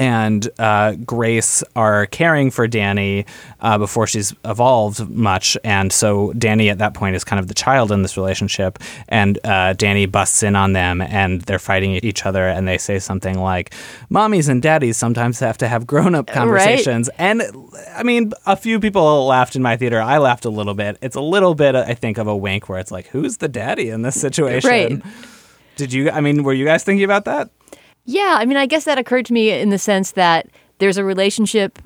and uh, Grace are caring for Dani uh, before she's evolved much. And so Dani at that point is kind of the child in this relationship. And uh, Dani busts in on them and they're fighting each other. And they say something like, Mommies and daddies sometimes have to have grown up conversations. And I mean, a few people laughed in my theater. I laughed a little bit. It's a little bit, I think, of a wink where it's like, who's the daddy in this situation? Right. Did you, I mean, were you guys thinking about that? Yeah, I mean, I guess that occurred to me in the sense that there's a relationship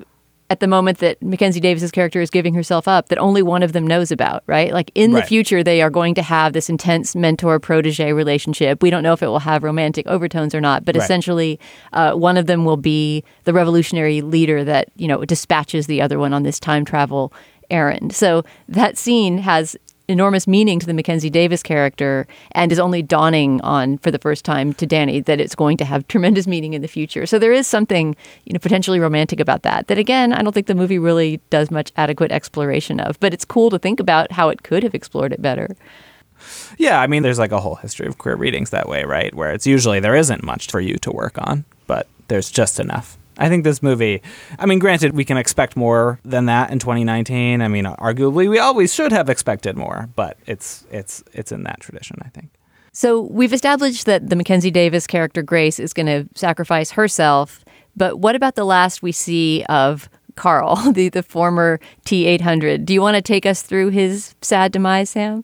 at the moment that Mackenzie Davis's character is giving herself up that only one of them knows about, right? Like in the future, they are going to have this intense mentor protege relationship. We don't know if it will have romantic overtones or not, but Right. essentially, uh, one of them will be the revolutionary leader that you know dispatches the other one on this time travel errand. So that scene has enormous meaning to the Mackenzie Davis character and is only dawning on for the first time to Dani that it's going to have tremendous meaning in the future. So there is something, you know, potentially romantic about that. That again, I don't think the movie really does much adequate exploration of, but it's cool to think about how it could have explored it better. Yeah, I mean, there's like a whole history of queer readings that way, right? Where it's usually there isn't much for you to work on, but there's just enough. I think this movie, I mean, granted, we can expect more than that in 2019. I mean, arguably, we always should have expected more, but it's it's it's in that tradition, I think. So we've established that the Mackenzie Davis character Grace is going to sacrifice herself, but what about the last we see of Carl, the the former T800? Do you want to take us through his sad demise, Sam?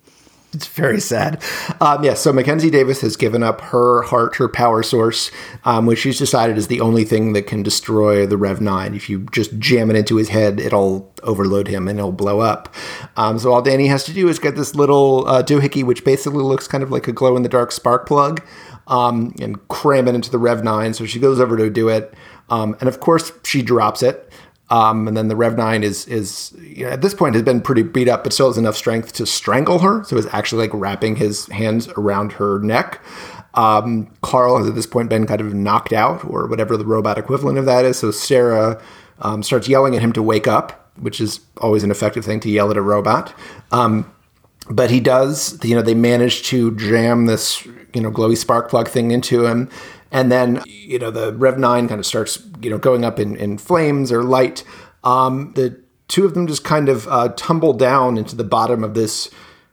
It's very sad. Um, yeah, so Mackenzie Davis has given up her heart, her power source, um, which she's decided is the only thing that can destroy the Rev 9. If you just jam it into his head, it'll overload him and it'll blow up. Um, so all Dani has to do is get this little uh, doohickey, which basically looks kind of like a glow in the dark spark plug, um, and cram it into the Rev 9. So she goes over to do it. Um, and of course, she drops it. Um, and then the Rev 9 is, is you know, at this point has been pretty beat up, but still has enough strength to strangle her. So he's actually like wrapping his hands around her neck. Um, Carl has at this point been kind of knocked out, or whatever the robot equivalent of that is. So Sarah um, starts yelling at him to wake up, which is always an effective thing to yell at a robot. Um, but he does, you know, they manage to jam this, you know, glowy spark plug thing into him. And then, you know, the Rev 9 kind of starts, you know, going up in, in flames or light. Um, the two of them just kind of uh, tumble down into the bottom of this,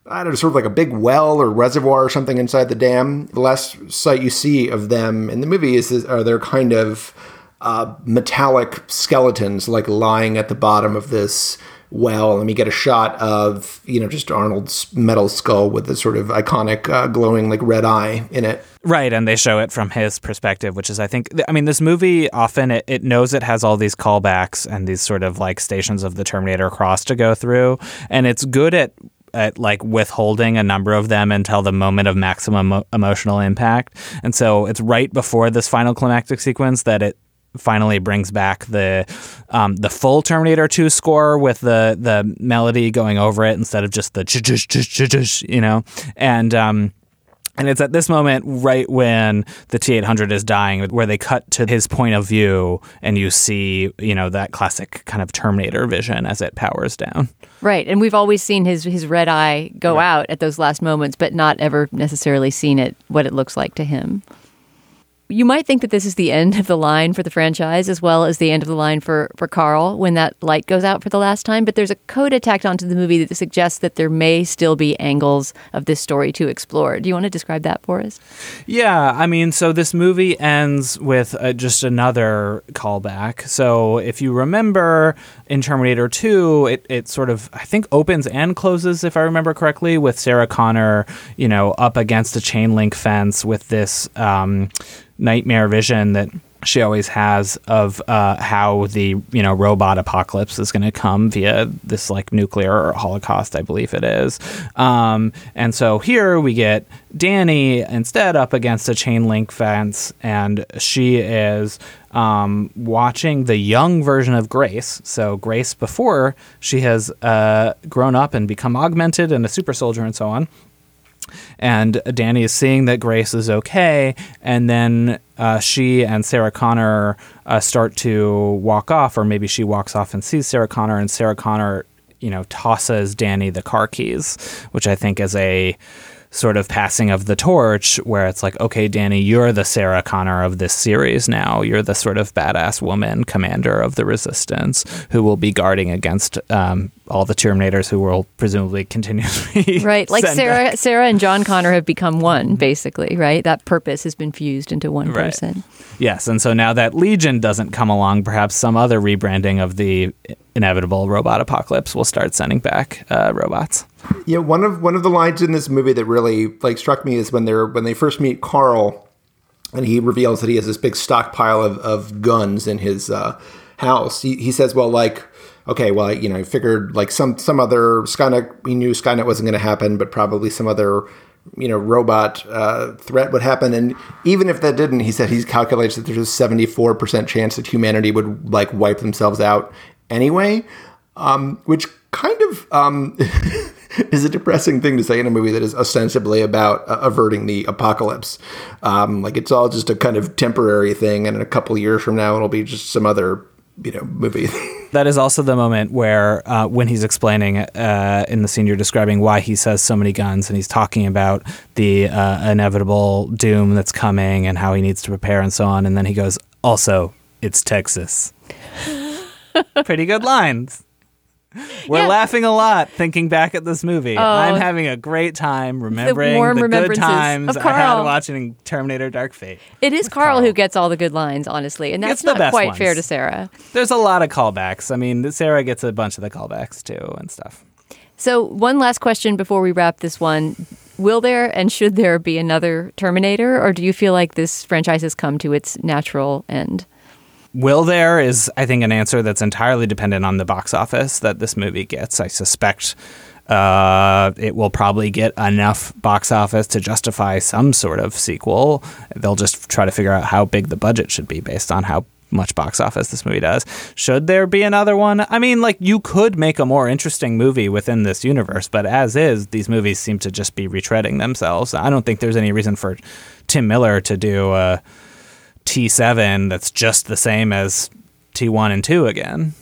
I don't know, sort of like a big well or reservoir or something inside the dam. The last sight you see of them in the movie is, is are they're kind of uh, metallic skeletons, like lying at the bottom of this well, Let me get a shot of you know just Arnold's metal skull with the sort of iconic uh, glowing like red eye in it. Right, and they show it from his perspective, which is, I think, I mean, this movie often it, it knows it has all these callbacks and these sort of like stations of the Terminator cross to go through, and it's good at at like withholding a number of them until the moment of maximum emo- emotional impact, and so it's right before this final climactic sequence that it finally brings back the um, the full Terminator 2 score with the the melody going over it instead of just the you know and um and it's at this moment, right when the T 800 is dying, where they cut to his point of view and you see, you know, that classic kind of Terminator vision as it powers down. Right, and we've always seen his his red eye go out at those last moments, but not ever necessarily seen it what it looks like to him. You might think that this is the end of the line for the franchise, as well as the end of the line for for Carl when that light goes out for the last time. But there's a coda tacked onto the movie that suggests that there may still be angles of this story to explore. Do you want to describe that for us? Yeah, I mean, so this movie ends with uh, just another callback. So if you remember in Terminator 2, it, it sort of, I think, opens and closes, if I remember correctly, with Sarah Connor, you know, up against a chain link fence with this um, nightmare vision that she always has of uh, how the you know robot apocalypse is going to come via this like nuclear holocaust, I believe it is. Um, and so here we get Dani instead up against a chain link fence, and she is um, watching the young version of Grace. So Grace before she has uh, grown up and become augmented and a super soldier and so on and Dani is seeing that Grace is okay, and then uh, she and Sarah Connor uh, start to walk off, or maybe she walks off and sees Sarah Connor, and Sarah Connor, you know, tosses Dani the car keys, which I think is a sort of passing of the torch where it's like, okay, Dani, you're the Sarah Connor of this series now. You're the sort of badass woman commander of the resistance who will be guarding against um, all the Terminators who will presumably continue to be Right. Like Sarah back. Sarah and John Connor have become one, basically, right? That purpose has been fused into one Right. person. Yes, and so now that Legion doesn't come along, perhaps some other rebranding of the inevitable robot apocalypse will start sending back uh, robots. Yeah, one of one of the lines in this movie that really like struck me is when they're when they first meet Carl, and he reveals that he has this big stockpile of, of guns in his uh, house. He, he says, "Well, like, okay, well, you know, I figured like some some other Skynet. He knew Skynet wasn't going to happen, but probably some other." You know, robot uh, threat would happen, and even if that didn't, he said he calculates that there's a 74 percent chance that humanity would like wipe themselves out anyway, um, which kind of um, is a depressing thing to say in a movie that is ostensibly about uh, averting the apocalypse. Um, like it's all just a kind of temporary thing, and in a couple years from now, it'll be just some other you know movie. That is also the moment where, uh, when he's explaining uh, in the scene you're describing why he says so many guns, and he's talking about the uh, inevitable doom that's coming and how he needs to prepare and so on, and then he goes, "Also, it's Texas." Pretty good lines. We're Yeah. laughing a lot thinking back at this movie. Oh. I'm having a great time remembering the, warm good times of I had watching Terminator Dark Fate. It is Carl, who gets all the good lines, honestly, and that's not quite ones. fair to Sarah. There's a lot of callbacks. I mean, Sarah gets a bunch of the callbacks too and stuff. So, one last question before we wrap this one. Will there and should there be another Terminator, or do you feel like this franchise has come to its natural end? Will there is, I think, an answer that's entirely dependent on the box office that this movie gets. I suspect uh, it will probably get enough box office to justify some sort of sequel. They'll just try to figure out how big the budget should be based on how much box office this movie does. Should there be another one? I mean, like, you could make a more interesting movie within this universe, but as is, these movies seem to just be retreading themselves. I don't think there's any reason for Tim Miller to do a T7 that's just the same as T1 and 2 again.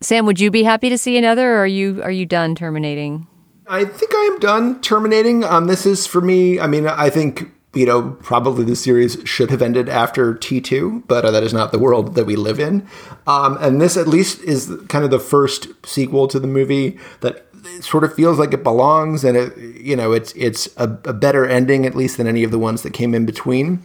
Sam, would you be happy to see another, or are you are you done terminating? I think I am done terminating. Um, this is for me. I mean, I think you know probably the series should have ended after T two, but uh, that is not the world that we live in. Um, and this at least is kind of the first sequel to the movie that sort of feels like it belongs, and it you know it's it's a, a better ending at least than any of the ones that came in between.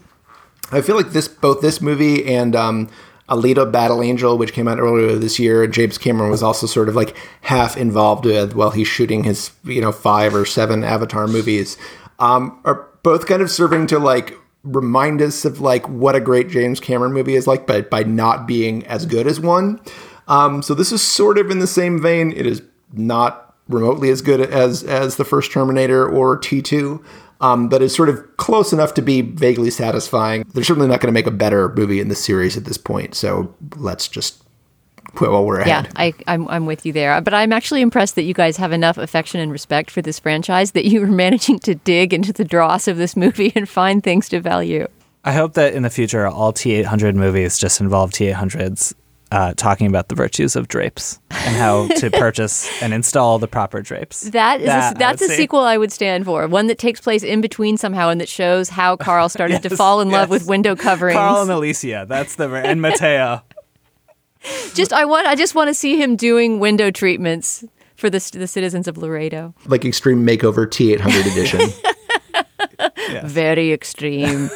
I feel like this both this movie and um, Alita Battle Angel, which came out earlier this year, James Cameron was also sort of like half involved with while he's shooting his you know five or seven Avatar movies, um, are both kind of serving to like remind us of like what a great James Cameron movie is like, but by not being as good as one. Um, so this is sort of in the same vein. It is not remotely as good as as the first Terminator or T two um, but is sort of close enough to be vaguely satisfying. They're certainly not going to make a better movie in the series at this point, so let's just quit while we're Yeah, ahead. I, I'm I'm with you there. But I'm actually impressed that you guys have enough affection and respect for this franchise that you are managing to dig into the dross of this movie and find things to value. I hope that in the future, all T800 movies just involve T800s uh, talking about the virtues of drapes and how to purchase and install the proper drapes. That is That a, I that's a see. sequel I would stand for. One that takes place in between somehow and that shows how Carl started to fall in love with window coverings. Carl and Alicia, that's the and Mateo. just I want I just want to see him doing window treatments for the the citizens of Laredo. Like Extreme Makeover T800 edition. Very extreme.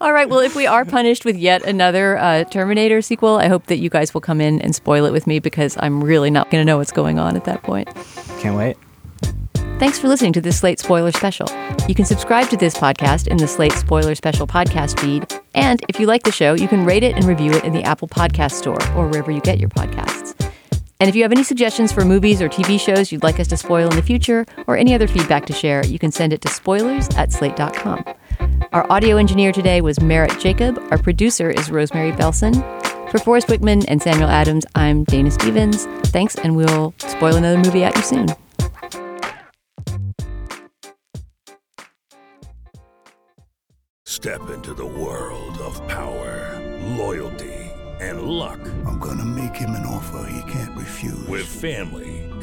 All right. Well, if we are punished with yet another uh, Terminator sequel, I hope that you guys will come in and spoil it with me because I'm really not going to know what's going on at that point. Can't wait. Thanks for listening to this Slate Spoiler Special. You can subscribe to this podcast in the Slate Spoiler Special podcast feed. And if you like the show, you can rate it and review it in the Apple Podcast Store or wherever you get your podcasts. And if you have any suggestions for movies or TV shows you'd like us to spoil in the future, or any other feedback to share, you can send it to spoilers at slate.com. Our audio engineer today was Merritt Jacob. Our producer is Rosemary Belson. For Forrest Wickman and Samuel Adams, I'm Dana Stevens. Thanks, and we'll spoil another movie at you soon. Step into the world of power, loyalty, and luck. I'm gonna make him an offer he can't refuse. With family,